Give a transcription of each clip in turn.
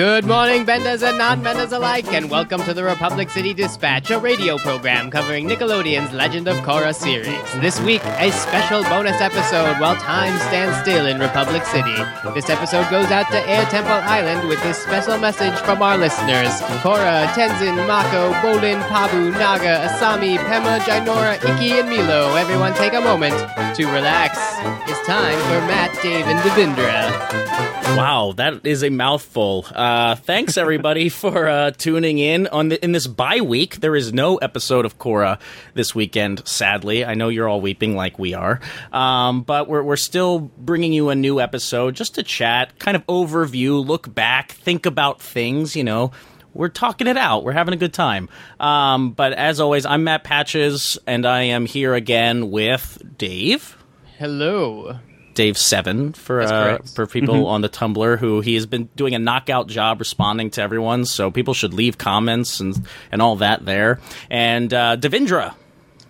Good morning, benders and non-benders alike, and welcome to the Republic City Dispatch, a radio program covering Nickelodeon's Legend of Korra series. This week, a special bonus episode while time stands still in Republic City. This episode goes out to Air Temple Island with this special message from our listeners. Korra, Tenzin, Mako, Bolin, Pabu, Naga, Asami, Pema, Jinora, Ikki, and Milo. Everyone take a moment to relax. It's time for Matt, Dave, and Devindra. Wow, that is a mouthful. Uh, thanks everybody for uh, tuning in on the, in this bye week. There is no episode of Korra this weekend. Sadly, I know you're all weeping like we are, um, but we're we're still bringing you a new episode just to chat, kind of overview, look back, think about things. You know, we're talking it out. We're having a good time. Um, but as always, I'm Matt Patches, and I am here again with Dave. Hello. Dave Seven for uh, for people on the Tumblr who he has been doing a knockout job responding to everyone. So people should leave comments and and all that there. And uh, Devindra,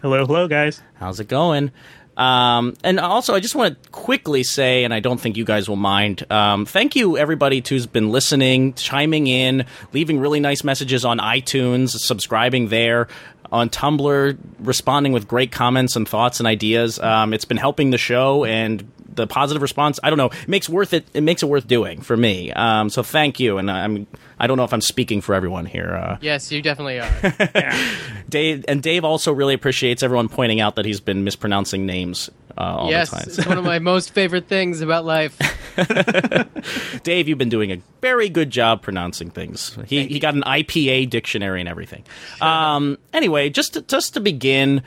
Hello, hello, guys. how's it going? Um, and also, I just want to quickly say, and I don't think you guys will mind. Um, thank you, everybody who's been listening, chiming in, leaving really nice messages on iTunes, subscribing there, on Tumblr, responding with great comments and thoughts and ideas. Um, it's been helping the show and the positive response. I don't know, it makes worth it. It makes it worth doing for me. Um, so thank you, and I'm. I don't know if I'm speaking for everyone here. Uh, Yes, you definitely are. Dave and Dave also really appreciates everyone pointing out that he's been mispronouncing names uh, all yes, the time. it's one of my most favorite things about life. Dave, you've been doing a very good job pronouncing things. He he got an IPA dictionary and everything. Um, anyway, just to, just to begin.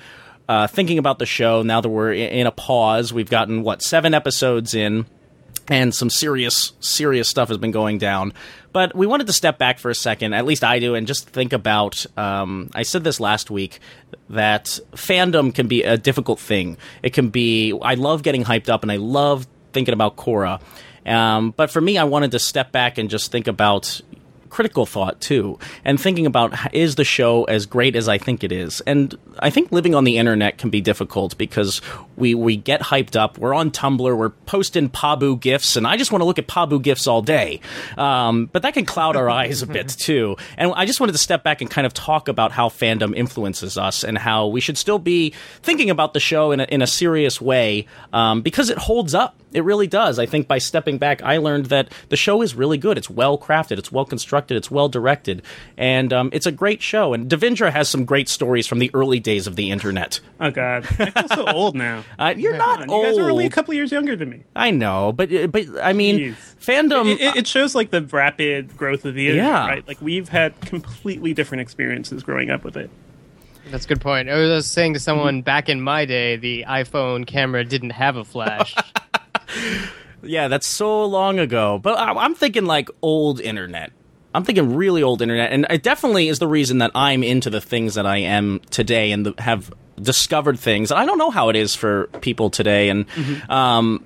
Uh, thinking about the show now that we're in a pause, we've gotten what seven episodes in, and some serious serious stuff has been going down. But we wanted to step back for a second, at least I do, and just think about. Um, I said this last week that fandom can be a difficult thing. It can be. I love getting hyped up, and I love thinking about Korra. Um, but for me, I wanted to step back and just think about critical thought too and thinking about is the show as great as I think it is? And I think living on the internet can be difficult because we we get hyped up we're on Tumblr we're posting Pabu gifs and I just want to look at Pabu gifs all day. Um, but that can cloud our eyes a bit too. And I just wanted to step back and kind of talk about how fandom influences us and how we should still be thinking about the show in a, in a serious way um, because it holds up it really does. I think by stepping back, I learned that the show is really good. It's well crafted, it's well constructed, it's well directed, and um, it's a great show. And Devindra has some great stories from the early days of the internet. Oh God, I feel so old now. Uh, you're not You old. guys are only a couple years younger than me. I know, but but I mean, Jeez. fandom. It, it- it shows like the rapid growth of the internet, Yeah. right? Like we've had completely different experiences growing up with it. That's a good point. I was saying to someone back in my day, the iPhone camera didn't have a flash. Yeah, that's so long ago. But I- I'm thinking like old internet. I'm thinking really old internet, and it definitely is the reason that I'm into the things that I am today and have discovered things. I don't know how it is for people today, and um,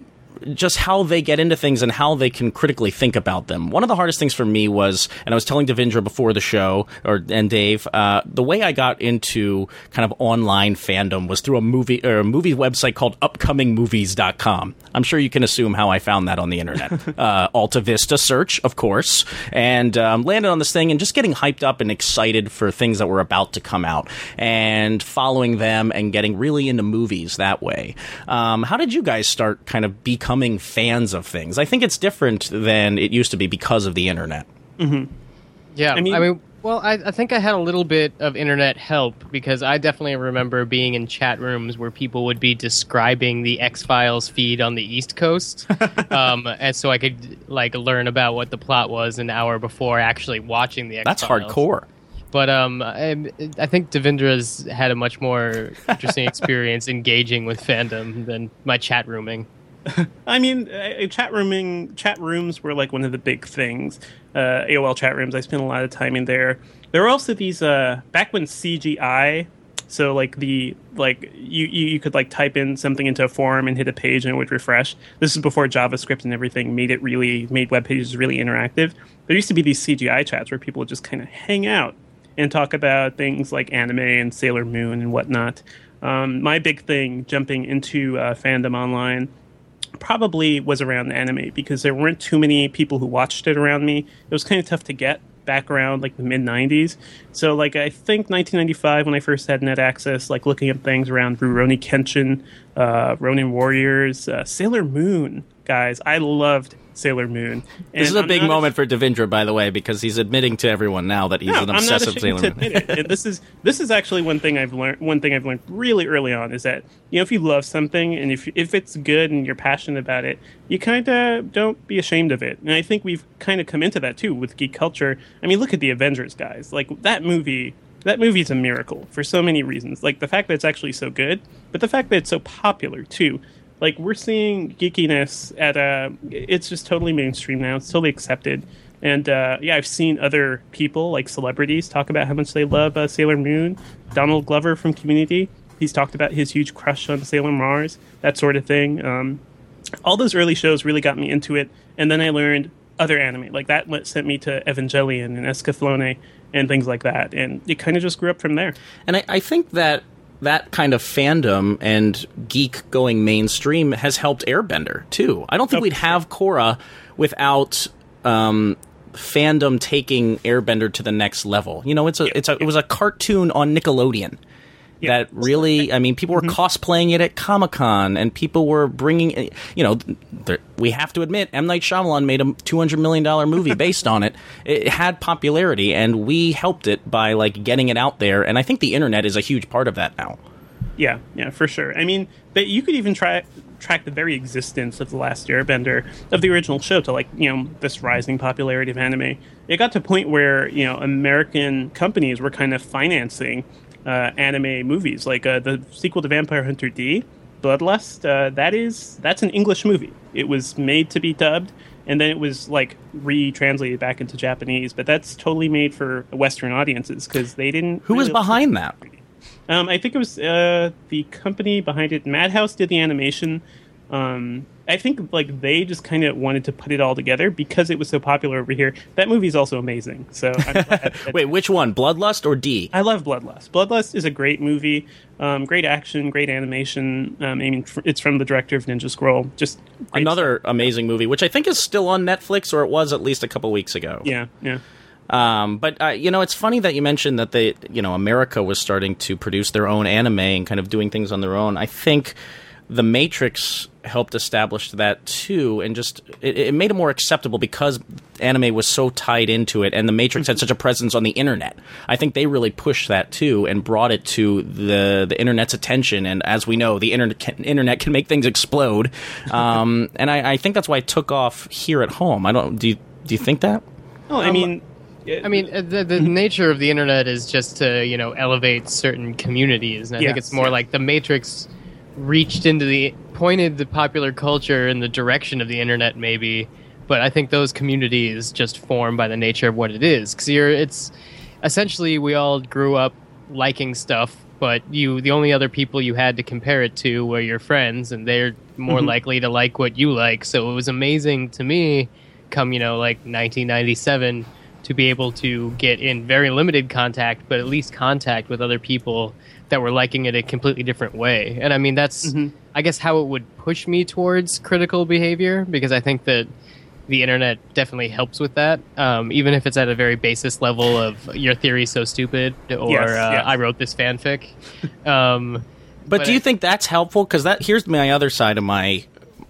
just how they get into things and how they can critically think about them. One of the hardest things for me was, and I was telling Devindra before the show, or and Dave, uh, the way I got into kind of online fandom was through a movie or a movie website called UpcomingMovies.com. I'm sure you can assume how I found that on the internet. uh, Alta Vista search, of course, and um, landed on this thing and just getting hyped up and excited for things that were about to come out and following them and getting really into movies that way. Um, how did you guys start kind of becoming fans of things? I think it's different than it used to be because of the internet. Yeah, I I mean, mean- well, I, I think I had a little bit of internet help because I definitely remember being in chat rooms where people would be describing the X Files feed on the East Coast, um, and so I could like learn about what the plot was an hour before actually watching the X. That's hardcore. But um, I, I think Devindra's had a much more interesting experience engaging with fandom than my chat rooming. I mean, uh, chat rooming, chat rooms were like one of the big things. Uh, AOL chat rooms. I spent a lot of time in there. There were also these uh, back when CGI. So like the like you, you you could like type in something into a forum and hit a page and it would refresh. This is before JavaScript and everything made it really made web pages really interactive. There used to be these CGI chats where people would just kind of hang out and talk about things like anime and Sailor Moon and whatnot. Um, my big thing jumping into uh, fandom online probably was around anime because there weren't too many people who watched it around me. It was kind of tough to get back around like the mid 90s. So like I think 1995 when I first had net access, like looking at things around Rurouni Kenshin, uh, Ronin Warriors, uh, Sailor Moon, guys. I loved Sailor Moon. this is a big moment for Devindra, by the way, because he's admitting to everyone now that he's no, an obsessive I'm not Sailor to Moon. admit it. This is this is actually one thing I've learned. One thing I've learned really early on is that you know if you love something and if if it's good and you're passionate about it, you kind of don't be ashamed of it. And I think we've kind of come into that too with geek culture. I mean, look at the Avengers, guys. Like that movie. That movie's a miracle for so many reasons. Like the fact that it's actually so good, but the fact that it's so popular too like we're seeing geekiness at a it's just totally mainstream now. It's totally accepted. And uh, yeah i've seen other people like celebrities talk about how much they love uh, sailor moon. Donald glover from community he's talked about his huge crush on sailor mars that sort of thing. Um, all those early shows really got me into it. And then i learned other anime like that sent me to evangelion and escaflowne and things like that. And it kind of just grew up from there. And I, I think that that kind of fandom and geek going mainstream has helped Airbender too. I don't think Oh, we'd have Korra without um, fandom taking Airbender to the next level. You know, it's a it's a it was a cartoon on Nickelodeon. Yeah. That really, I mean, people were mm-hmm. cosplaying it at Comic Con, and people were bringing, you know, we have to admit, M Night Shyamalan made a two hundred million dollar movie based on it. It had popularity, and we helped it by like getting it out there. And I think the internet is a huge part of that now. Yeah, yeah, for sure. I mean, but you could even try track the very existence of the Last Airbender of the original show to like you know this rising popularity of anime. It got to a point where you know American companies were kind of financing uh, anime movies, like uh, the sequel to Vampire Hunter D, Bloodlust. Uh, that is that's an English movie. It was made to be dubbed. And then it was like retranslated back into Japanese, but that's totally made for Western audiences because they didn't. Who was behind that? um, I think it was uh, the company behind it. Madhouse did the animation. Um, I think like they just kind of wanted to put it all together because it was so popular over here. That movie's also amazing. So Wait, which one? Bloodlust or D? I love Bloodlust. Bloodlust is a great movie. Um, great action, great animation. Um, I mean, it's from the director of Ninja Scroll. Just Another amazing movie, which I think is still on Netflix, or it was at least a couple weeks ago. Yeah, yeah. Um, but uh, you know, it's funny that you mentioned that they, you know, America was starting to produce their own anime and kind of doing things on their own. I think the Matrix helped establish that too, and just it, it made it more acceptable because anime was so tied into it, and the Matrix had such a presence on the internet. I think they really pushed that too and brought it to the the internet's attention. And as we know, the internet can, internet can make things explode. Um, and I, I think that's why it took off here at home. I don't. Do you, do you think that? Oh, I mean, I mean, uh, the, the nature of the internet is just to you know elevate certain communities, and I think it's more yeah. like the Matrix reached into the pointed the popular culture in the direction of the internet, maybe. But I think those communities just form by the nature of what it is, because you're it's essentially we all grew up liking stuff, but you the only other people you had to compare it to were your friends, and they're more mm-hmm. likely to like what you like. So it was amazing to me, come you know like 1997, to be able to get in very limited contact, but at least contact with other people that were liking it a completely different way. And I mean that's I guess how it would push me towards critical behavior because I think that the internet definitely helps with that, um, even if it's at a very basis level of your theory's so stupid or Yes, uh, yes. I wrote this fanfic. Um, But, But do you I- think that's helpful? Because that here's my other side of my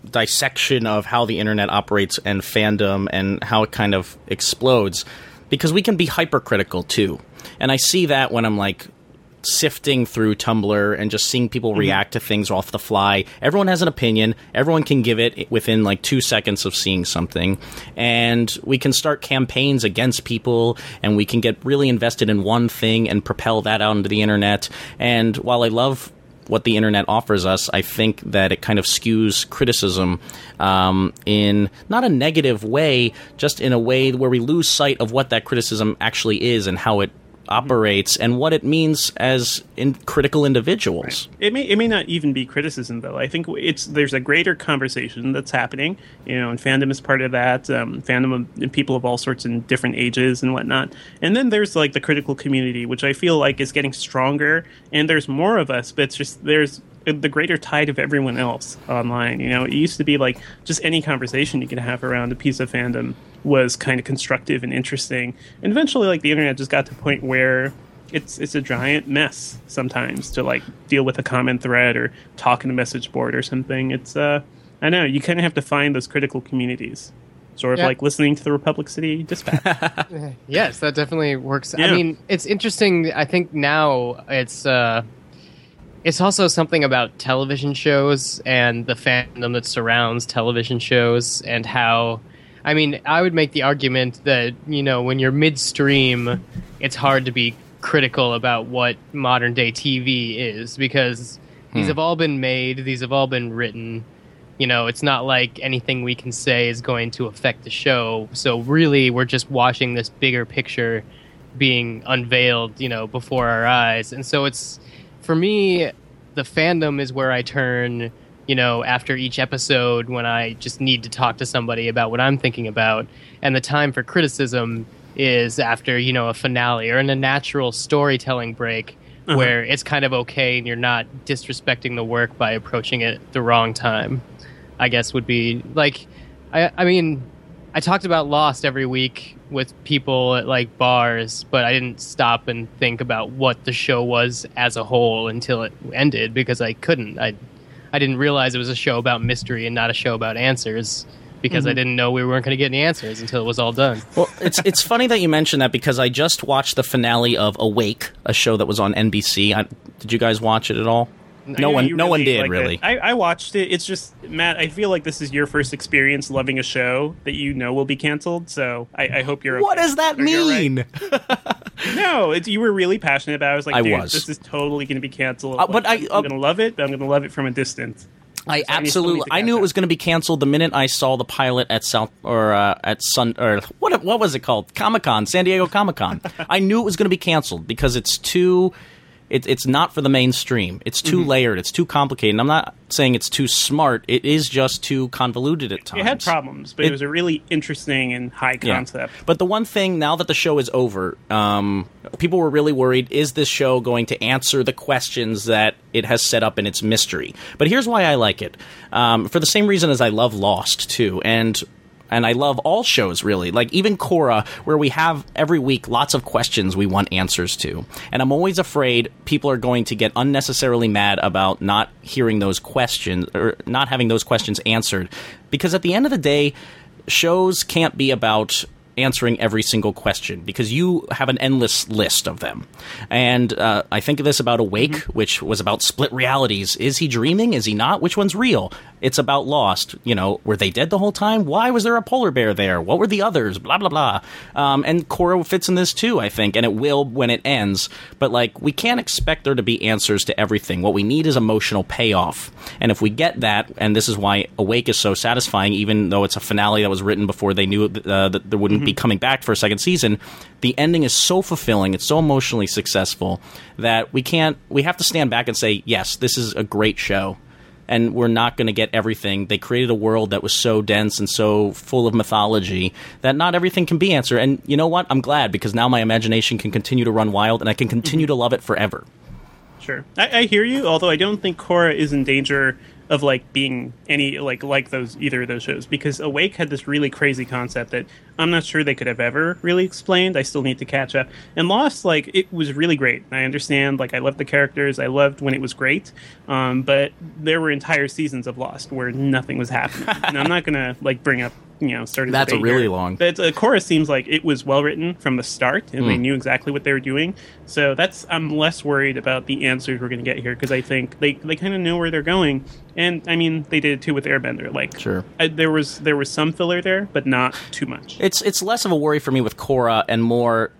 dissection of how the internet operates and fandom and how it kind of explodes. Because we can be hypercritical too, and I see that when I'm like sifting through Tumblr and just seeing people mm-hmm. react to things off the fly. Everyone has an opinion. Everyone can give it within like two seconds of seeing something. And we can start campaigns against people and we can get really invested in one thing and propel that out into the internet. And while I love what the internet offers us, I think that it kind of skews criticism um, in not a negative way, just in a way where we lose sight of what that criticism actually is and how it operates and what it means as in critical individuals. It may it may not even be criticism though. I think it's there's a greater conversation that's happening, you know, and fandom is part of that. Um, fandom of and people of all sorts and different ages and whatnot. And then there's like the critical community, which I feel like is getting stronger, and there's more of us, but it's just there's the greater tide of everyone else online. You know, it used to be like just any conversation you could have around a piece of fandom was kind of constructive and interesting. And eventually, like the internet just got to a point where it's it's a giant mess sometimes to like deal with a comment thread or talk in a message board or something. It's uh, I know you kind of have to find those critical communities. Sort of Yeah. like listening to the Republic City Dispatch. Yes, that definitely works. I mean, it's interesting. I think now it's uh, it's also something about television shows and the fandom that surrounds television shows and how. I mean, I would make the argument that you know when you're midstream, it's hard to be critical about what modern day TV is because these hmm. have all been made, these have all been written. You know, it's not like anything we can say is going to affect the show. So really, we're just watching this bigger picture being unveiled, you know, before our eyes. And so it's for me, the fandom is where I turn, you know, after each episode when I just need to talk to somebody about what I'm thinking about. And the time for criticism is after, you know, a finale or in a natural storytelling break uh-huh. where it's kind of okay and you're not disrespecting the work by approaching it the wrong time. I guess would be like I I mean I talked about Lost every week with people at like bars, but I didn't stop and think about what the show was as a whole until it ended because I couldn't. I I didn't realize it was a show about mystery and not a show about answers because I mm-hmm. didn't know we weren't going to get any answers until it was all done. Well, it's it's funny that you mentioned that because I just watched the finale of Awake, a show that was on NBC. I, did you guys watch it at all? No one, you no one did like really. I, I watched it. It's just Matt. I feel like this is your first experience loving a show that you know will be canceled. So I, I hope you're. What okay. does that Are you all right? mean? No, it's, you were really passionate about. it. I was like, I dude, was. this is totally going to be canceled. Uh, but Like, I- uh, I'm going to love it. But I'm going to love it from a distance. I I still absolutely. need I knew it was going to be canceled the minute I saw the pilot at South or uh, at Sun or what what was it called? Comic Con, San Diego Comic Con. I knew it was going to be canceled because it's too. It, it's not for the mainstream. It's too Mm-hmm. layered. It's too complicated. And I'm not saying it's too smart. It is just too convoluted at times. It had problems, but it, It- was a really interesting and high Yeah. concept. But the one thing now that the show is over, um, people were really worried: is this show going to answer the questions that it has set up in its mystery? But here's why I like it: um, for the same reason as I love Lost too, and. And I love all shows, really. Like even Korra, where we have every week lots of questions we want answers to. And I'm always afraid people are going to get unnecessarily mad about not hearing those questions or not having those questions answered. Because at the end of the day, shows can't be about answering every single question because you have an endless list of them. And uh, I think of this about Awake, which was about split realities. Is he dreaming? Is he not? Which one's real? It's about Lost. You know, were they dead the whole time? Why was there a polar bear there? What were the others? Blah blah blah. Um, and Korra fits in this too, I think, and it will when it ends. But like, we can't expect there to be answers to everything. What we need is emotional payoff. And if we get that, and this is why Awake is so satisfying, even though it's a finale that was written before they knew uh, that there wouldn't be hmm. coming back for a second season, the ending is so fulfilling. It's so emotionally successful that we can't. We have to stand back and say, yes, this is a great show. And we're not going to get everything. They created a world that was so dense and so full of mythology that not everything can be answered. And you know what? I'm glad because now my imagination can continue to run wild and I can continue to love it forever. Sure, I, I hear you. Although I don't think Korra is in danger of like being any like like those either of those shows because Awake had this really crazy concept that I'm not sure they could have ever really explained. I still need to catch up. And Lost, like it was really great. I understand. Like I loved the characters. I loved when it was great. Um, but there were entire seasons of Lost where nothing was happening. and I'm not gonna like bring up you know started. That's a really here. long- But uh, Korra seems like it was well written from the start, and Hmm. they knew exactly what they were doing. So that's I'm less worried about the answers we're going to get here because I think they they kind of know where they're going. And I mean, they did it too with Airbender. Like, Sure. I, there was there was some filler there, but not too much. It's it's less of a worry for me with Korra and more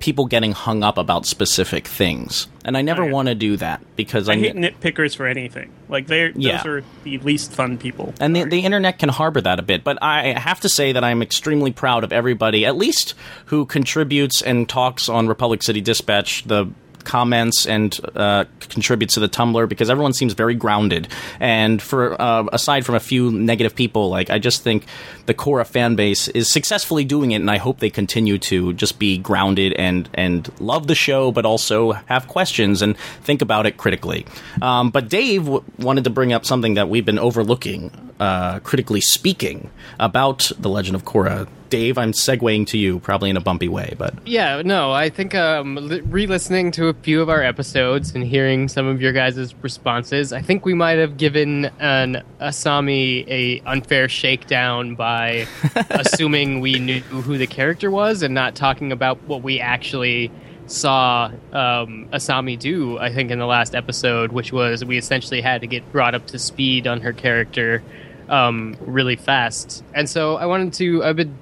people getting hung up about specific things. And I never Oh, yeah. want to do that because I, I hate nitpickers for anything. Like, they're Yeah. those are the least fun people. and the, the internet can harbor that a bit. But I have to say that I'm extremely proud of everybody, at least who contributes and talks on Republic City Dispatch, the comments and uh, contributes to the Tumblr because everyone seems very grounded. And for uh, aside from a few negative people, like I just think the Korra fan base is successfully doing it, and I hope they continue to just be grounded and and love the show, but also have questions and think about it critically. Um, but Dave w- wanted to bring up something that we've been overlooking, uh, critically speaking, about the Legend of Korra. Dave, I'm segueing to you, probably in a bumpy way, but Yeah, no, I think um, li- re-listening to a few of our episodes and hearing some of your guys' responses, I think we might have given an Asami a unfair shakedown by assuming we knew who the character was and not talking about what we actually saw um, Asami do. I think in the last episode, which was we essentially had to get brought up to speed on her character um, really fast, and so I wanted to. I've been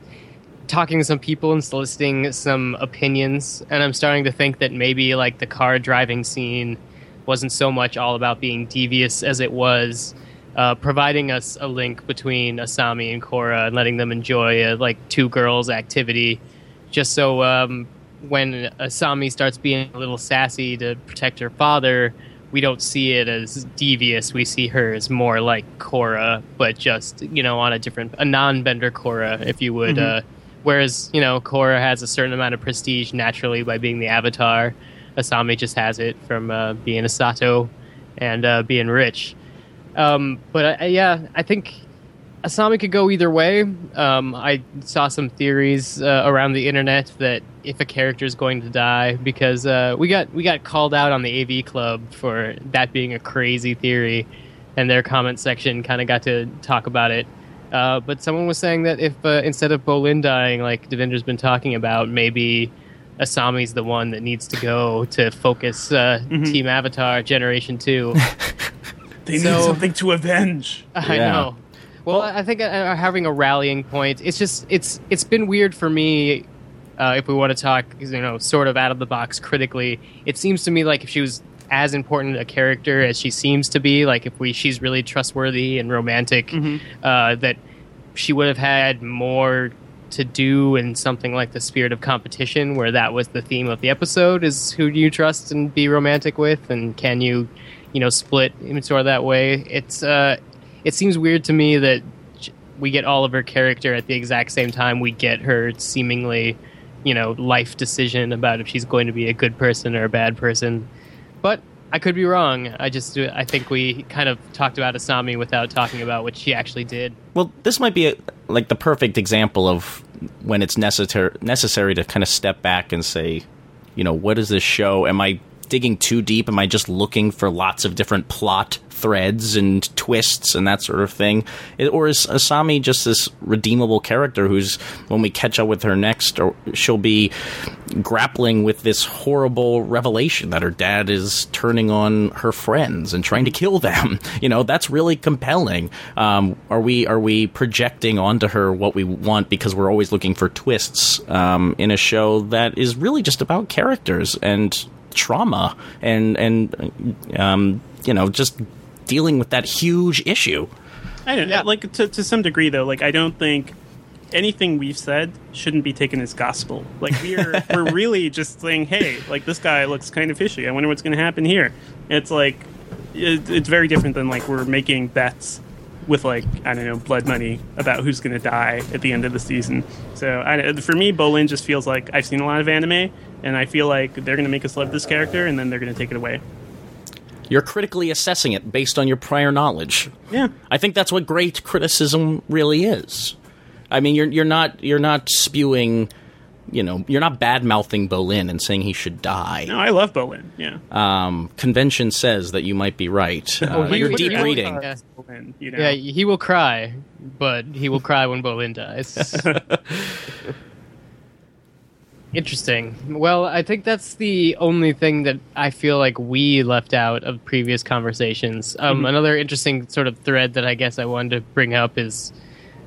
talking to some people and soliciting some opinions and i'm starting to think that maybe like the car driving scene wasn't so much all about being devious as it was uh, providing us a link between asami and Korra and letting them enjoy a like two girls activity just so um, when asami starts being a little sassy to protect her father we don't see it as devious we see her as more like Korra but just you know on a different a non-bender Korra if you would uh, Whereas, you know, Korra has a certain amount of prestige naturally by being the Avatar. Asami just has it from uh, being a Sato and uh, being rich. Um, but I, yeah, I think Asami could go either way. Um, I saw some theories uh, around the internet that if a character is going to die, because uh, we got we got called out on the AV Club for that being a crazy theory, and their comment section kind of got to talk about it. Uh, but someone was saying that if uh, instead of Bolin dying, like Devinder's been talking about, maybe Asami's the one that needs to go to focus uh, Team Avatar Generation Two. They So- need something to avenge. I Yeah. know. Well, I think uh, having a rallying point. It's just it's it's been weird for me. Uh, if we want to talk, you know, sort of out of the box critically, it seems to me like if she was as important a character as she seems to be, like if we she's really trustworthy and romantic, uh, that she would have had more to do in something like the spirit of competition, where that was the theme of the episode: is who do you trust and be romantic with, and can you, you know, split in sort of that way? It's uh, it seems weird to me that we get all of her character at the exact same time we get her seemingly, you know, life decision about if she's going to be a good person or a bad person. But I could be wrong. I just I think we kind of talked about Asami without talking about what she actually did. Well, this might be a, like the perfect example of when it's necessary necessary to kind of step back and say, you know, what is this show? Am I digging too deep? Am I just looking for lots of different plot threads and twists and that sort of thing? Or is Asami just this redeemable character who's when we catch up with her next, or she'll be grappling with this horrible revelation that her dad is turning on her friends and trying to kill them. You know, that's really compelling. Um, are we are we projecting onto her what we want because we're always looking for twists um, in a show that is really just about characters and trauma and and um, you know just dealing with that huge issue. I don't know. Like to to some degree, though. Like I don't think anything we've said shouldn't be taken as gospel. Like we're we're really just saying, hey, like this guy looks kind of fishy. I wonder what's going to happen here. It's like it, it's very different than like we're making bets with like I don't know blood money about who's going to die at the end of the season. So I, for me, Bolin just feels like I've seen a lot of anime, and I feel like they're going to make us love this character, and then they're going to take it away. You're critically assessing it based on your prior knowledge. Yeah. I think that's what great criticism really is. I mean, you're you're not you're not spewing, you know, you're not bad mouthing Bolin and saying he should die. No, I love Bolin. Yeah. Um, convention says that you might be right. Uh, he you're deep he reading. Yeah. Bolin, you know? Yeah, he will cry, but he will cry when Bolin dies. Interesting. Well, I think that's the only thing that I feel like we left out of previous conversations. Um, Another interesting sort of thread that I guess I wanted to bring up is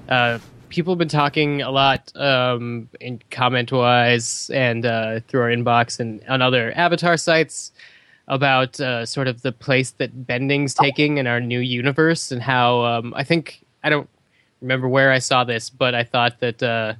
uh, people have been talking a lot um, in comment wise and uh, through our inbox and on other avatar sites about uh, sort of the place that bending's taking in our new universe and how um, I think I don't remember where I saw this, but I thought that uh,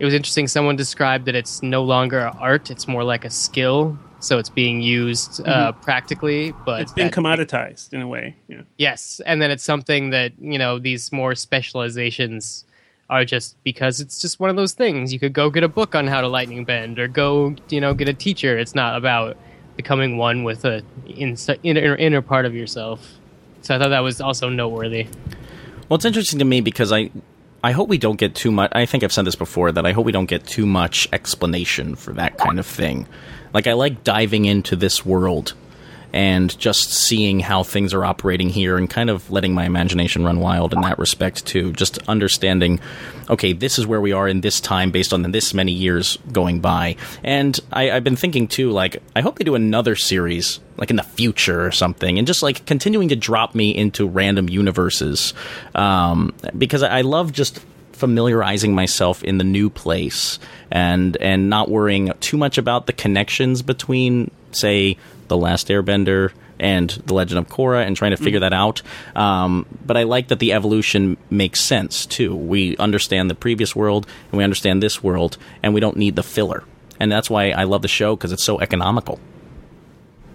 it was interesting. Someone described that it's no longer art; it's more like a skill so it's being used uh, practically. But Mm-hmm. It's been that- commoditized in a way. Yeah. Yes, and then it's something that you know these more specializations are just because it's just one of those things. You could go get a book on how to lightning bend, or go you know get a teacher. It's not about becoming one with a in, inner inner part of yourself. So I thought that was also noteworthy. Well, it's interesting to me because I, I hope we don't get too much. I think I've said this before that I hope we don't get too much explanation for that kind of thing. Like I like diving into this world and just seeing how things are operating here and kind of letting my imagination run wild in that respect too. Just understanding, okay, this is where we are in this time based on this many years going by. And I, I've been thinking too, like, I hope they do another series, like in the future or something, and just like continuing to drop me into random universes. Um, because I I love just familiarizing myself in the new place and and not worrying too much about the connections between say the last airbender and the legend of korra and trying to figure that out um, but i like that the evolution makes sense too we understand the previous world and we understand this world and we don't need the filler and that's why i love the show because it's so economical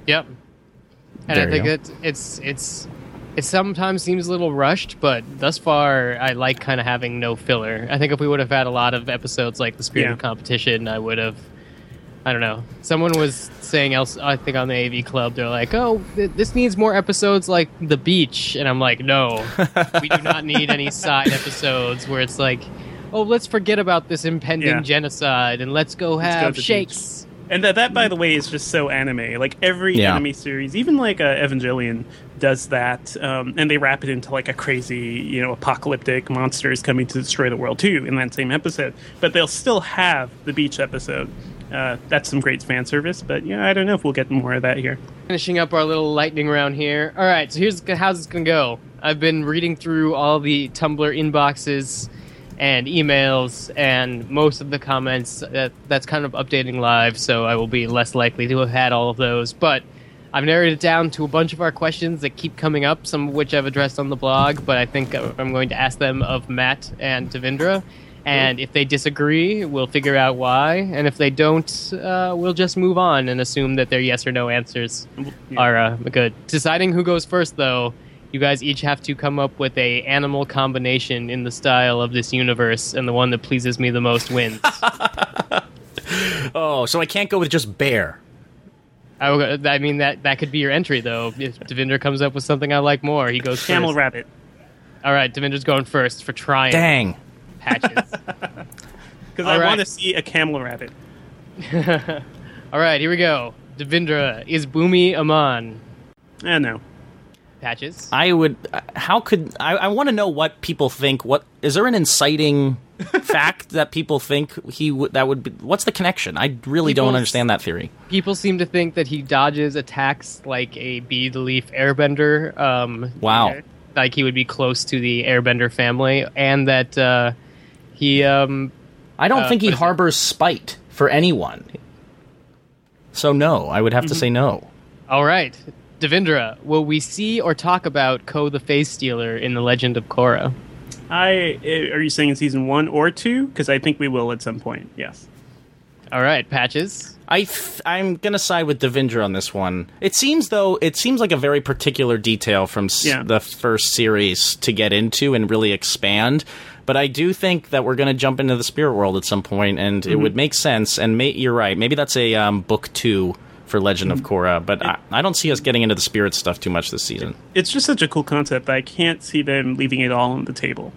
Yep. And There I think go. it, it's it's it sometimes seems a little rushed, but thus far I like kind of having no filler. I think if we would have had a lot of episodes like the Spirit of Competition, I would have. I don't know. Someone was saying else. I think on the AV Club, they're like, "Oh, th- this needs more episodes like the beach," and I'm like, "No, we do not need any side episodes where it's like." Oh, let's forget about this impending Yeah. genocide and let's go go have to the shakes. And that, that, by the way, is just so anime. Like every Yeah. anime series, even like uh, Evangelion, does that, um, and they wrap it into like a crazy, you know, apocalyptic monsters coming to destroy the world too in that same episode. But they'll still have the beach episode. Uh, that's some great fan service, but yeah, I don't know if we'll get more of that here. finishing up our little lightning round here. All right, so here's how's this gonna go. I've been reading through all the Tumblr inboxes and emails and most of the comments. That that's kind of updating live, so I will be less likely to have had all of those. But I've narrowed it down to a bunch of our questions that keep coming up, some of which I've addressed on the blog. But I think I'm going to ask them of Matt and Devindra. And if they disagree, we'll figure out why. And if they don't, uh, we'll just move on and assume that their yes or no answers Yeah. are uh, good. Deciding who goes first, though, you guys each have to come up with a animal combination in the style of this universe, and the one that pleases me the most wins. oh so i can't go with just bear I, will I mean that that could be your entry, though. If Devinder comes up with something I like more, he goes Camel first. rabbit. All right, Devinder's going first for trying dang patches. Because I right. want to see a camel rabbit. All right, here we go. Devindra is Bumi Amon. Eh, no. Patches. I would. How could I? I want to know what people think. What is there an inciting fact that people think he would? That would be. What's the connection? I really don't understand that theory. People seem to think that he dodges attacks like a bead leaf airbender. Um, Wow. like he would be close to the airbender family, and that uh, he um, I don't Uh, think he what is it? harbors spite for anyone. So no, I would have Mm-hmm. to say no. All right, Devindra, will we see or talk about Koh the Face Stealer in the Legend of Korra? I eh, are you saying in season one or two? Because I think we will at some point. Yes. All right, Patches. I th- I'm gonna side with Devindra on this one. It seems though it seems like a very particular detail from s- Yeah. the first series to get into and really expand. But I do think that we're gonna jump into the spirit world at some point, and Mm-hmm. it would make sense. And may- you're right. Maybe that's a um, book two for Legend Mm-hmm. of Korra. But I, I don't see us getting into the spirit stuff too much this season. It's just such a cool concept that I can't see them leaving it all on the table.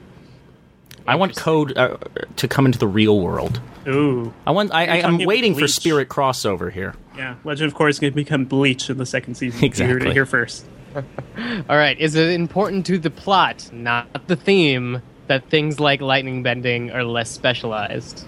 I want Code uh, to come into the real world. Ooh. I want. I, I, I'm waiting for spirit crossover here. Yeah. Legend of Korra is going to become Bleach in the second season. You heard Exactly. it here first. All right, is it important to the plot, not the theme, that things like lightning bending are less specialized?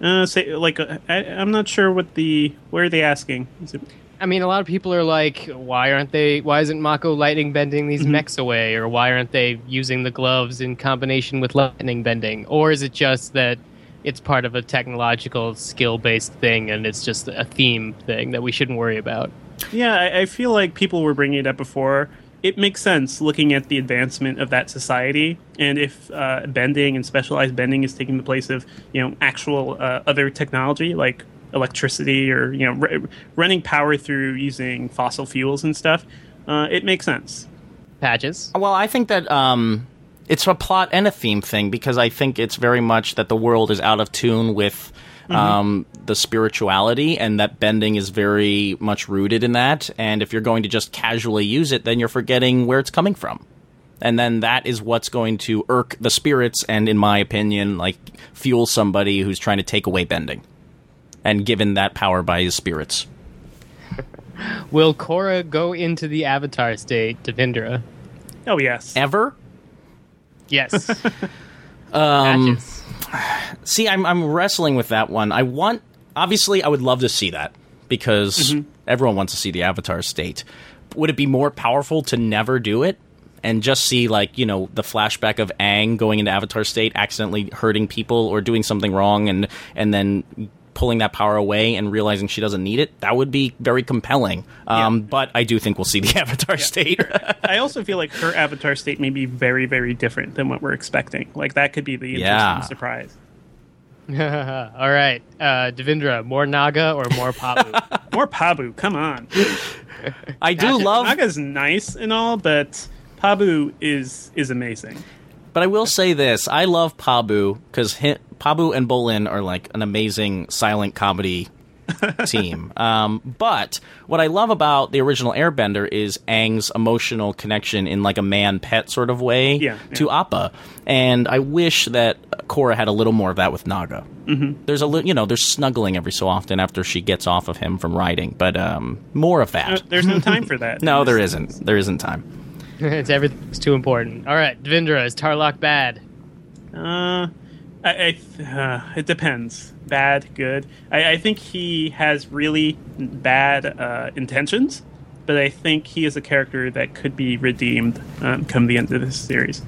Uh, say like uh, I, I'm not sure what the where are they asking? Is it, I mean, a lot of people are like, why aren't they? Why isn't Mako lightning bending these mechs away, or why aren't they using the gloves in combination with lightning bending? Or is it just that it's part of a technological skill based thing, and it's just a theme thing that we shouldn't worry about? yeah, I, I feel like people were bringing it up before. It makes sense looking at the advancement of that society, and if uh, bending and specialized bending is taking the place of you know actual uh, other technology like electricity or you know r- running power through using fossil fuels and stuff, uh, it makes sense. Patches. Well, I think that um, it's a plot and a theme thing because I think it's very much that the world is out of tune with um, the spirituality, and that bending is very much rooted in that. And if you're going to just casually use it, then you're forgetting where it's coming from. And then that is what's going to irk the spirits, and in my opinion, like fuel somebody who's trying to take away bending, and given that power by his spirits. Will Korra go into the Avatar state, Devindra? Oh yes, Ever? Yes. Um, Patches. See, I'm I'm wrestling with that one. I want obviously I would love to see that because mm-hmm. everyone wants to see the Avatar state. Would it be more powerful to never do it and just see like, you know, the flashback of Aang going into Avatar state accidentally hurting people or doing something wrong and and then pulling that power away and realizing she doesn't need it? That would be very compelling. Um, but I do think we'll see the Avatar state. I also feel like her avatar state may be very, very different than what we're expecting. Like that could be the interesting Yeah. surprise. All right. Uh, Devindra, more Naga or more Pabu? More Pabu, come on. I do love Naga's nice and all, but Pabu is is amazing. But I will say this: I love Pabu because Pabu and Bolin are like an amazing silent comedy team. Um, but what I love about the original Airbender is Aang's emotional connection in like a man pet sort of way Yeah, to Appa, and I wish that Korra had a little more of that with Naga. Mm-hmm. There's a little, you know there's snuggling every so often after she gets off of him from riding, but um, more of that. Uh, There's no time for that. no, there isn't. There isn't time. it's everything's too important. All right, Devindra, is Tarrlok bad? Uh, I, I uh, it depends. Bad, good. I, I think he has really bad uh, intentions, but I think he is a character that could be redeemed um, come the end of this series.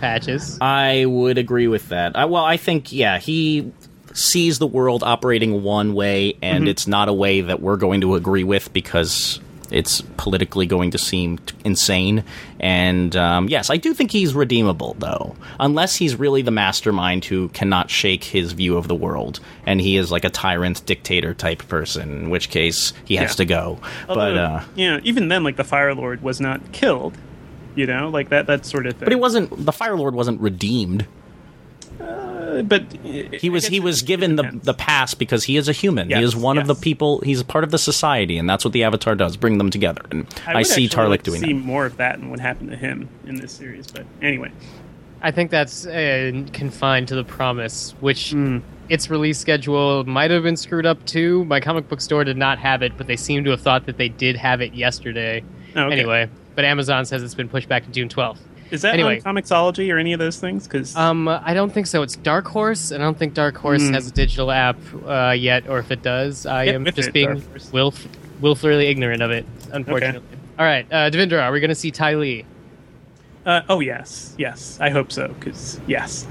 Patches. I would agree with that. I, well, I think yeah, he sees the world operating one way, and it's not a way that we're going to agree with because it's politically going to seem insane. And um, yes, I do think he's redeemable, though, unless he's really the mastermind who cannot shake his view of the world, and he is like a tyrant dictator type person. In which case, he has Yeah. to go. but Although, uh, you know, even then, like the Fire Lord was not killed. You know, like that that sort of thing. but he wasn't. The Fire Lord wasn't redeemed. Uh, but he was he was given the the pass because he is a human. he is one of the people. He's a part of the society, and that's what the Avatar does: bring them together. And I, would see actually Tarrlok like doing see that. more of that and what happened to him in this series. But anyway, I think that's uh, confined to the promise, which its release schedule might have been screwed up too. My comic book store did not have it, but they seem to have thought that they did have it yesterday. Oh, okay. Anyway, but Amazon says it's been pushed back to June 12th. Is that Anyway. on Comixology or any of those things? Because Um, I don't think so. It's Dark Horse, and I don't think Dark Horse has a digital app uh, yet, or if it does, I Get am just it, being Dark wilf- willfully ignorant of it, unfortunately. All right, uh, Devindra, are we going to see Ty Lee? uh, oh yes, yes, I hope so. Because yes,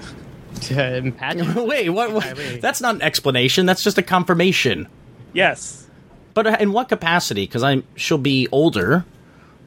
Wait, what? what- That's not an explanation. That's just a confirmation. yes, But uh, in what capacity? Because I'm she'll be older.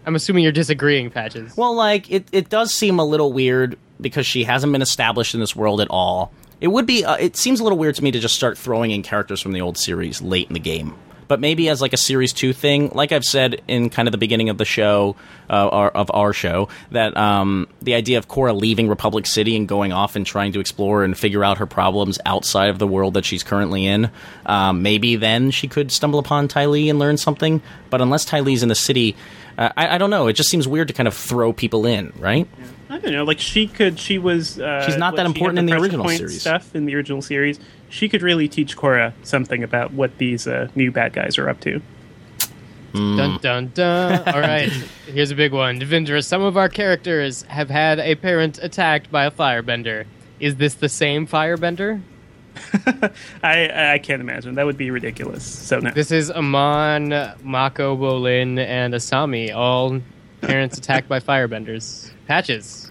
I'm assuming you're disagreeing, Patches. Well, like it, it does seem a little weird because she hasn't been established in this world at all. It would be. Uh, it seems a little weird to me to just start throwing in characters from the old series late in the game. But maybe as like a series two thing, like I've said in kind of the beginning of the show, uh, our, of our show, that um, the idea of Korra leaving Republic City and going off and trying to explore and figure out her problems outside of the world that she's currently in, um, maybe then she could stumble upon Ty Lee and learn something. But unless Ty Lee's in the city, uh, I, I don't know. It just seems weird to kind of throw people in, right? I don't know. Like she could, she was. Uh, She's not what, that she had important in the original point series. Stuff in the original series, she could really teach Korra something about what these uh, new bad guys are up to. Dun dun dun. All right, here's a big one. Devindra, some of our characters have had a parent attacked by a firebender. Is this the same firebender? I I can't imagine that would be ridiculous. So no. This is Amon, Mako, Bolin, and Asami, all parents attacked by firebenders. Patches.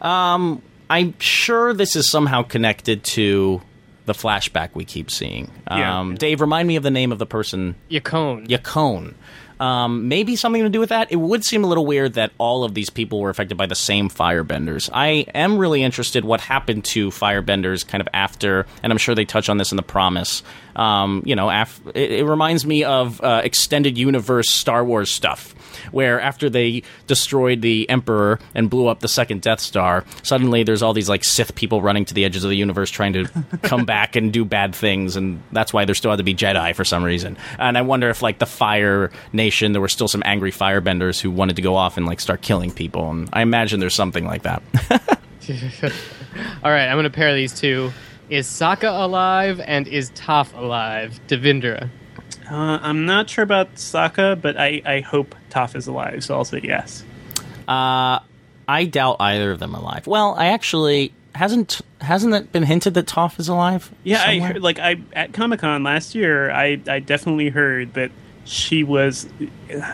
Um, I'm sure this is somehow connected to the flashback we keep seeing. Yeah. Um, Dave, remind me of the name of the person. Yakone. Yakone. Um, maybe something to do with that. It would seem a little weird that all of these people were affected by the same firebenders. I am really interested what happened to firebenders kind of after, and I'm sure they touch on this in the promise. Um, you know, af- it, it, reminds me of uh, extended universe Star Wars stuff, where after they destroyed the Emperor and blew up the second Death Star, suddenly there's all these like Sith people running to the edges of the universe trying to come back and do bad things, and that's why there still had to be Jedi for some reason. And I wonder if like the Fire Nation, there were still some angry firebenders who wanted to go off and like start killing people, and I imagine there's something like that. all right, I'm going to pair these two. Is Sokka alive and is Toph alive? Devindra. Uh, I'm not sure about Sokka, but I, I hope Toph is alive, so I'll say yes. Uh, I doubt either of them alive. Well, I actually hasn't hasn't it been hinted that Toph is alive? Yeah, somewhere? I heard, like I at Comic Con last year, I I definitely heard that she was.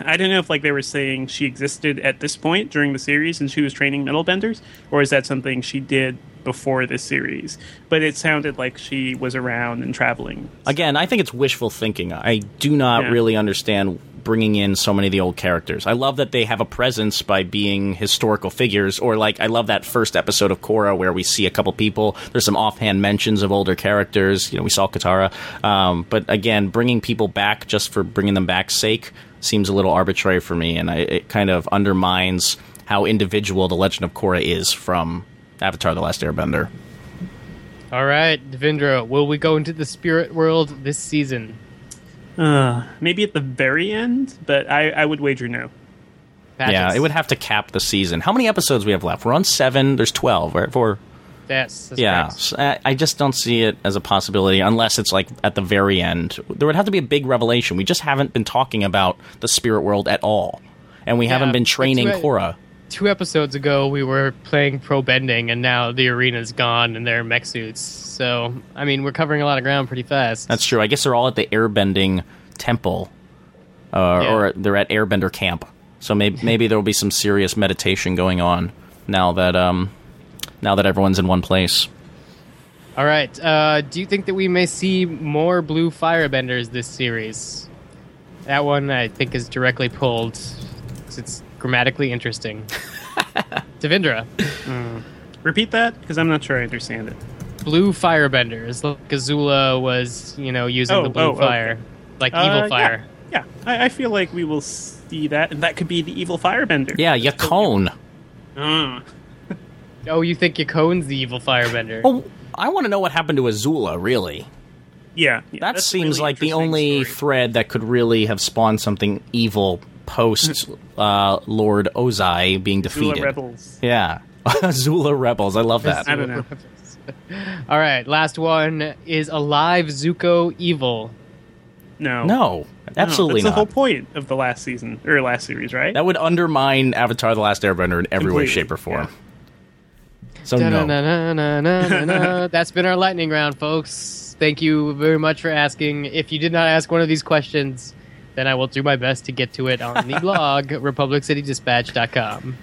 I don't know if like they were saying she existed at this point during the series and she was training metal benders, or is that something she did before this series, but it sounded like she was around and traveling. Again, I think it's wishful thinking. I do not yeah. really understand bringing in so many of the old characters. I love that they have a presence by being historical figures, or like I love that first episode of Korra where we see a couple people. There's some offhand mentions of older characters. You know, we saw Katara, um, but again, bringing people back just for bringing them back's sake seems a little arbitrary for me, and I, it kind of undermines how individual the Legend of Korra is from Avatar: The Last Airbender. All right, Devindra, will we go into the spirit world this season? Uh, maybe at the very end, but I, I would wager no. Yeah, it would have to cap the season. How many episodes we have left? We're on seven. There's twelve, right? For Yes. yeah, so I just don't see it as a possibility unless it's like at the very end. There would have to be a big revelation. We just haven't been talking about the spirit world at all, and we yeah, haven't been training Korra two episodes ago we were playing pro bending and now the arena's gone and they're mech suits. So i mean we're covering a lot of ground pretty fast. That's true. I guess they're all at the airbending temple uh, yeah. or they're at airbender camp. So maybe maybe there'll be some serious meditation going on now that um now that everyone's in one place. All right uh, do you think that we may see more blue firebenders this series? That one i think is directly pulled it's grammatically interesting. Devindra. Mm. Repeat that because I'm not sure I understand it. Blue firebenders. Like Azula was, you know, using oh, the blue oh, fire, okay. like uh, evil fire. Yeah, yeah. I, I, feel like we will see that, and that could be the evil firebender. Yeah, Yakone. Uh. oh, you think Yakone's the evil firebender? Oh, I want to know what happened to Azula, really. Yeah, yeah that seems really like the only story. thread that could really have spawned something evil post uh, Lord Ozai being defeated. Zula Rebels. Yeah. Zula Rebels. I love that. I don't know. All right, last one is Alive Zuko Evil. No. No, absolutely no, not. That's the whole point of the last season or last series, right? That would undermine Avatar: The Last Airbender in every Completely. way, shape, or form. Yeah. So no. That's been our lightning round, folks. Thank you very much for asking. If you did not ask one of these questions, then I will do my best to get to it on the blog, republiccitydispatch.com.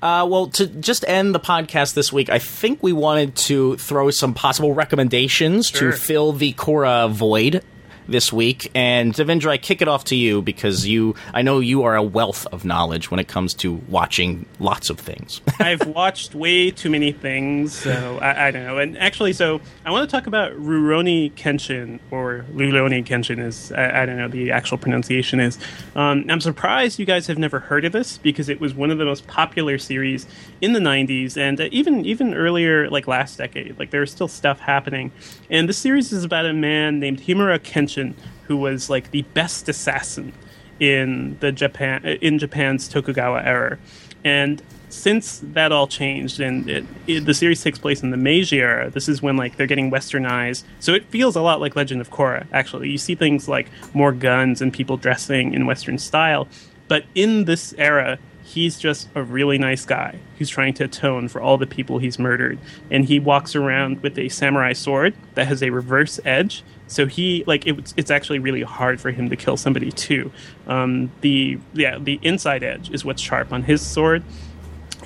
Uh, well, to just end the podcast this week, I think we wanted to throw some possible recommendations sure. to fill the Korra void this week. And Devindra, I kick it off to you because you, I know you are a wealth of knowledge when it comes to watching lots of things. I've watched way too many things, so I, I, don't know. And actually, so I want to talk about Rurouni Kenshin, or Luloni Kenshin is, I, I, don't know, the actual pronunciation is. Um, I'm surprised you guys have never heard of this because it was one of the most popular series in the 90s and uh, even even earlier, like last decade. Like there was still stuff happening. And this series is about a man named Himura Kenshin who was like the best assassin in the Japan in Japan's Tokugawa era, and since that all changed and it, it, the series takes place in the Meiji era, this is when like they're getting westernized. So it feels a lot like Legend of Korra. Actually, you see things like more guns and people dressing in Western style, but in this era, he's just a really nice guy who's trying to atone for all the people he's murdered. And he walks around with a samurai sword that has a reverse edge. So he like it, it's actually really hard for him to kill somebody too. Um, the yeah the inside edge is what's sharp on his sword,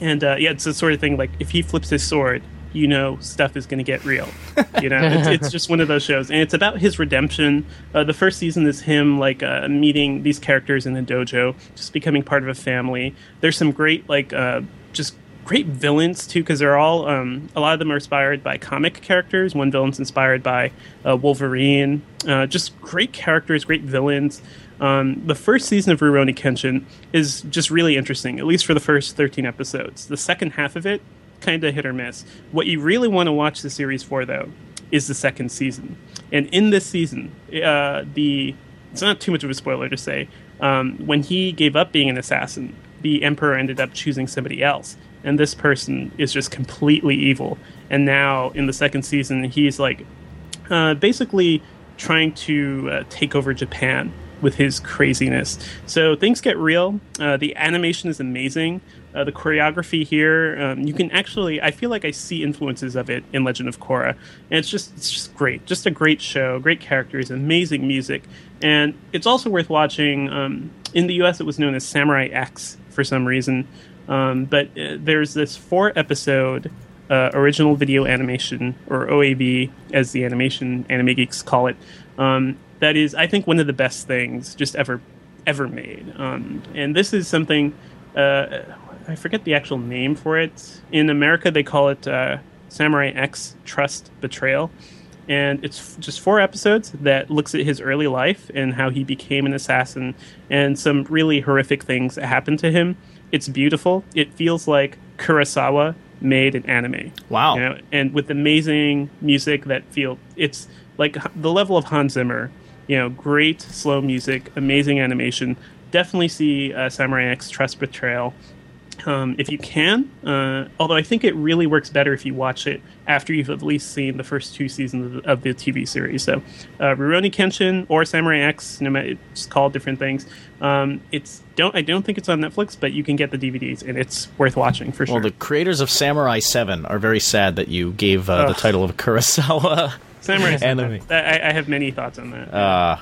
and uh, yeah it's the sort of thing like if he flips his sword, you know stuff is going to get real. You know, it's, it's, just one of those shows, and it's about his redemption. Uh, the first season is him like uh, meeting these characters in the dojo, just becoming part of a family. There's some great like uh, just great villains too because they're all um, a lot of them are inspired by comic characters one villain's inspired by uh, wolverine uh, just great characters great villains um, the first season of Rurouni Kenshin is just really interesting, at least for the first 13 episodes. The second half of it, kind of hit or miss. What you really want to watch the series for, though, is the second season. And in this season, uh, the it's not too much of a spoiler to say, um, when he gave up being an assassin, the Emperor ended up choosing somebody else and this person is just completely evil. And now in the second season, he's like uh, basically trying to uh, take over Japan with his craziness. So things get real. Uh, the animation is amazing. Uh, the choreography here, um, you can actually, I feel like I see influences of it in Legend of Korra, and it's just, it's just great. Just a great show, great characters, amazing music, and it's also worth watching. Um, in the U.S., it was known as Samurai X for some reason. Um, but uh, there's this four episode uh, original video animation, or OAV, as the animation anime geeks call it. Um, that is, I think, one of the best things just ever ever made. Um, and this is something uh, I forget the actual name for it. In America, they call it uh, Samurai X Trust Betrayal. And it's just four episodes that looks at his early life and how he became an assassin and some really horrific things that happened to him it's beautiful. It feels like Kurosawa made an anime. Wow. You know? And with amazing music that feel it's like the level of Hans Zimmer. You know, great slow music, amazing animation. Definitely see uh, Samurai X Trust Betrayal um, if you can. Uh, although I think it really works better if you watch it after you've at least seen the first two seasons of the, of the TV series. So, uh, Rurouni Kenshin or Samurai X, no matter it's called different things. Um, it's don't I don't think it's on Netflix, but you can get the DVDs and it's worth watching for sure. Well, the creators of Samurai Seven are very sad that you gave uh, the title of Kurosawa. Samurai Seven. I, I, have many thoughts on that. Uh,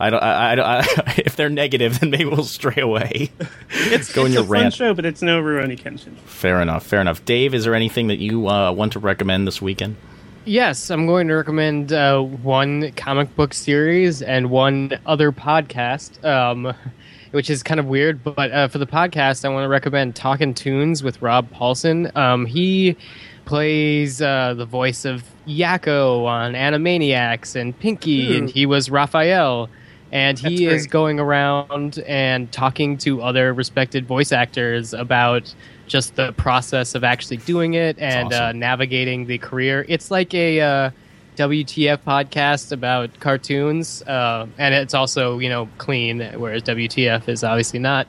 I don't. I, I, I, if they're negative, then maybe we'll stray away. It's go it's in your a rant. show, but it's no Rurouni Kenshin. Fair enough. Fair enough. Dave, is there anything that you uh, want to recommend this weekend? Yes, I'm going to recommend uh, one comic book series and one other podcast, um, which is kind of weird. But uh, for the podcast, I want to recommend Talking Toons with Rob Paulsen. Um, he plays uh, the voice of Yakko on Animaniacs and Pinky, Ooh. and he was Raphael and he is going around and talking to other respected voice actors about just the process of actually doing it and uh, awesome. uh, navigating the career. It's like a uh, WTF podcast about cartoons, uh, and it's also you know clean, whereas WTF is obviously not.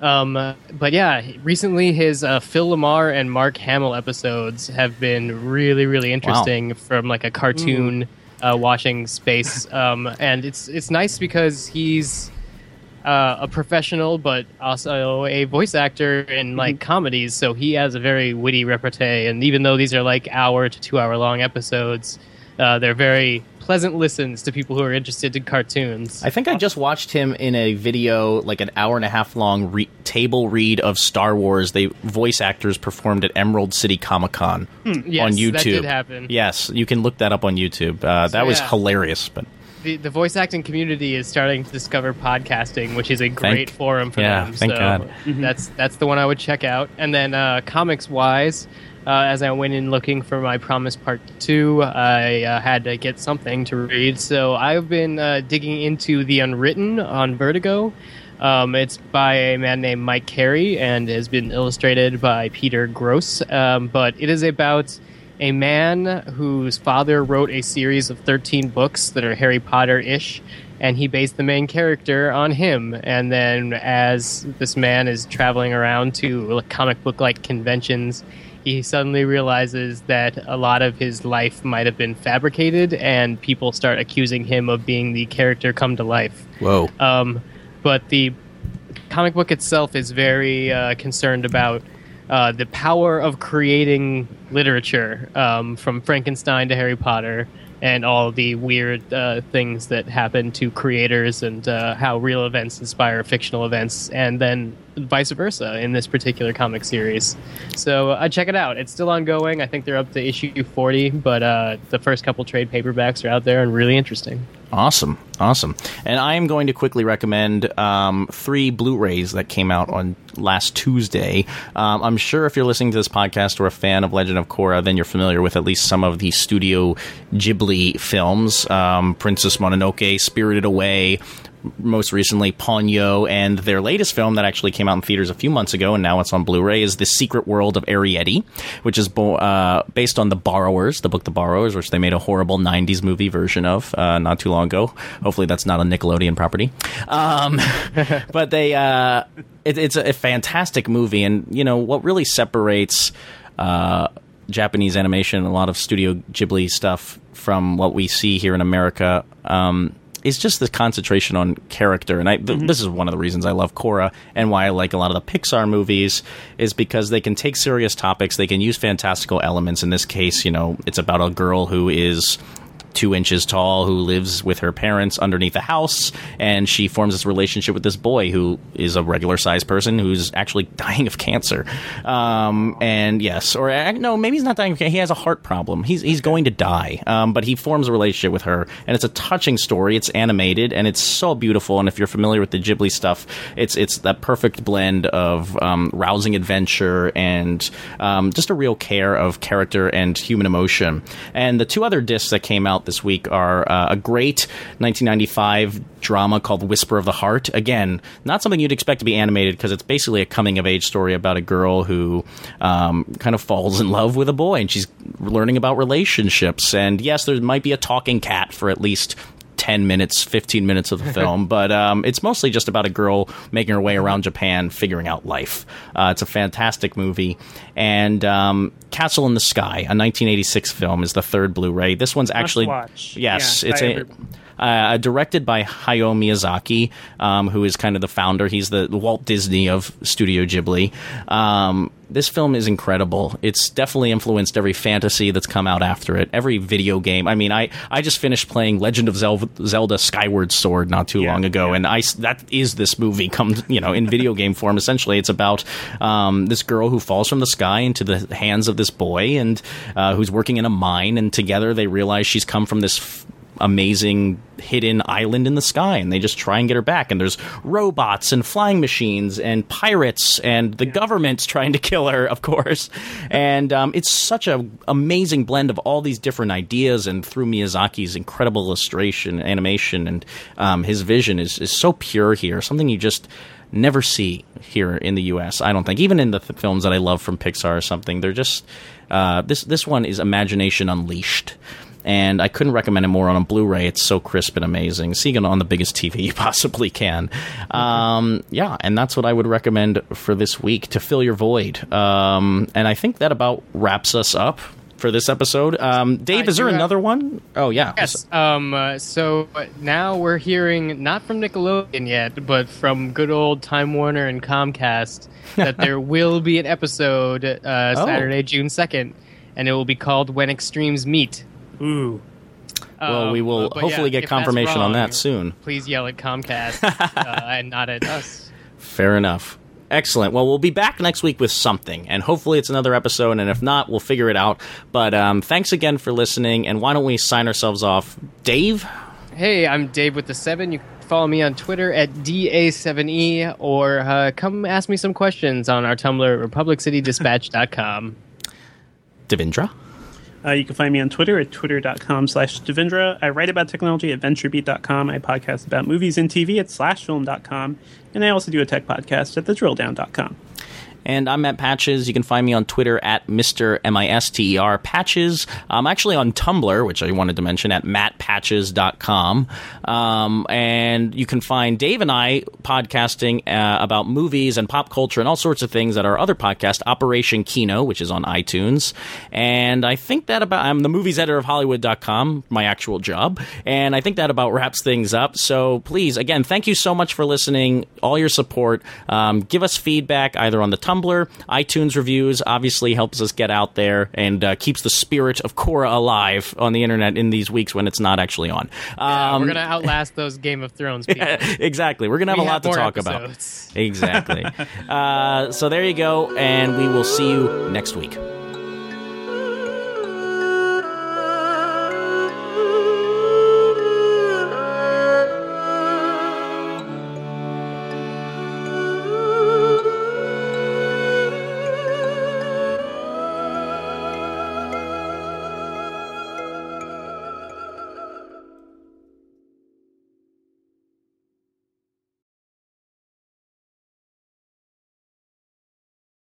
Um, but yeah, recently his uh, Phil LaMarr and Mark Hamill episodes have been really, really interesting wow. from like a cartoon. Mm uh, watching space, um, and it's it's nice because he's uh, a professional, but also a voice actor in like mm-hmm. comedies. So he has a very witty repartee, and even though these are like hour to two hour long episodes, uh, they're very pleasant listens to people who are interested in cartoons. I think I just watched him in a video, like an hour and a half long re- table read of Star Wars. They voice actors performed at Emerald City Comic Con hmm. yes, on YouTube. That did happen. Yes, you can look that up on YouTube. Uh, that was hilarious, but. The, the, voice acting community is starting to discover podcasting, which is a great thank, forum for yeah, them. Thank so God. That's that's the one I would check out. And then uh, comics wise, uh, as I went in looking for my Promise Part 2, I uh, had to get something to read. So I've been uh, digging into The Unwritten on Vertigo. Um, it's by a man named Mike Carey and has been illustrated by Peter Gross. Um, but it is about a man whose father wrote a series of 13 books that are Harry Potter ish. And he based the main character on him. And then, as this man is traveling around to comic book like conventions, he suddenly realizes that a lot of his life might have been fabricated, and people start accusing him of being the character come to life. Whoa. Um, but the comic book itself is very uh, concerned about uh, the power of creating literature, um, from Frankenstein to Harry Potter, and all the weird uh, things that happen to creators, and uh, how real events inspire fictional events, and then vice versa in this particular comic series. So uh, check it out. It's still ongoing. I think they're up to issue 40, but uh, the first couple trade paperbacks are out there and really interesting. Awesome, awesome. And I am going to quickly recommend um, three Blu-rays that came out on last Tuesday. Um, I'm sure if you're listening to this podcast or a fan of Legend of Korra, then you're familiar with at least some of the Studio Ghibli films: um, Princess Mononoke, Spirited Away, most recently Ponyo, and their latest film that actually came out in theaters a few months ago, and now it's on Blu-ray, is The Secret World of Arrietty, which is bo- uh, based on The Borrowers, the book The Borrowers, which they made a horrible '90s movie version of uh, not too long ago. Hopefully, that's not a Nickelodeon property. Um, but they, uh, it, it's a, a, fantastic movie, and you know what really separates. Uh, Japanese animation, a lot of Studio Ghibli stuff from what we see here in America. Um, is just the concentration on character. And I, th- mm-hmm. this is one of the reasons I love Korra and why I like a lot of the Pixar movies is because they can take serious topics, they can use fantastical elements. In this case, you know, it's about a girl who is two inches tall who lives with her parents underneath a house, and she forms this relationship with this boy who is a regular sized person who's actually dying of cancer. Um, and yes, or uh, no, maybe he's not dying of cancer. He has a heart problem. He's he's going to die, um, but he forms a relationship with her, and it's a touching story. It's animated and it's so beautiful. And if you're familiar with the Ghibli stuff, it's it's that perfect blend of um, rousing adventure and um, just a real care of character and human emotion. And the two other discs that came out this week are uh, a great 1995 drama called Whisper of the Heart. Again, not something you'd expect to be animated because it's basically a coming of age story about a girl who um, kind of falls in love with a boy and she's learning about relationships. And yes, there might be a talking cat for at least 10 minutes, 15 minutes of the film, but um, it's mostly just about a girl making her way around Japan, figuring out life. Uh, it's a fantastic movie. And um, Castle in the Sky, a 1986 film, is the third Blu ray. This one's actually. Yes, yeah, it's a. Uh, directed by Hayao Miyazaki, um, who is kind of the founder. He's the Walt Disney of Studio Ghibli. Um, this film is incredible. It's definitely influenced every fantasy that's come out after it, every video game. I mean, I, I just finished playing Legend of Zelda Skyward Sword not too yeah, long ago, yeah. and I that is this movie come you know in video game form. Essentially, it's about um, this girl who falls from the sky into the hands of this boy, and uh, who's working in a mine, and together they realize she's come from this. F- amazing hidden island in the sky and they just try and get her back. And there's robots and flying machines and pirates and the yeah. government's trying to kill her of course. And um, it's such an amazing blend of all these different ideas and through miyazaki's incredible illustration animation and um, his vision is, is so pure here something you just never see here in the us i don't think. Even in the th- films that i love from pixar or something they're just uh, this this one is imagination unleashed and I couldn't recommend it more on a Blu-ray. It's so crisp and amazing. Seeing it on the biggest TV you possibly can. Um, yeah, and that's what I would recommend for this week to fill your void. Um, and I think that about wraps us up for this episode. Um, Dave, uh, is there another one? Oh yeah. Yes. Um, uh, so now we're hearing not from Nickelodeon yet, but from good old Time Warner and Comcast that there will be an episode uh, oh. Saturday, June second, and it will be called When Extremes Meet. Ooh. Well, we will uh, hopefully yeah, get confirmation wrong, on that soon. Please yell at Comcast uh, and not at us. Fair enough. Excellent. Well, we'll be back next week with something, and hopefully it's another episode. And if not, we'll figure it out. But um, thanks again for listening. And why don't we sign ourselves off, Dave? Hey, I'm Dave with the Seven. You can follow me on Twitter at da7e, or uh, come ask me some questions on our Tumblr, republiccitydispatch.com. Devindra. Uh, you can find me on Twitter at twitter.com slash Devindra. I write about technology at venturebeat.com. I podcast about movies and TV at slashfilm.com. And I also do a tech podcast at thedrilldown.com. And I'm Matt Patches. You can find me on Twitter at Mr. M-I-S-T-E-R Patches. I'm actually on Tumblr, which I wanted to mention, at mattpatches.com. Um, and you can find Dave and I podcasting uh, about movies and pop culture and all sorts of things at our other podcast, Operation Kino, which is on iTunes. And I think that about, I'm the movies editor of Hollywood.com, my actual job. And I think that about wraps things up. So please, again, thank you so much for listening, all your support. Um, give us feedback either on the Tumblr Tumblr. iTunes reviews obviously helps us get out there and uh, keeps the spirit of Korra alive on the internet in these weeks when it's not actually on. Yeah, Um, we're gonna outlast those Game of Thrones people. exactly. We're going to have We a lot have to more talk episodes. about. Exactly. uh, so there you go, and we will see you next week.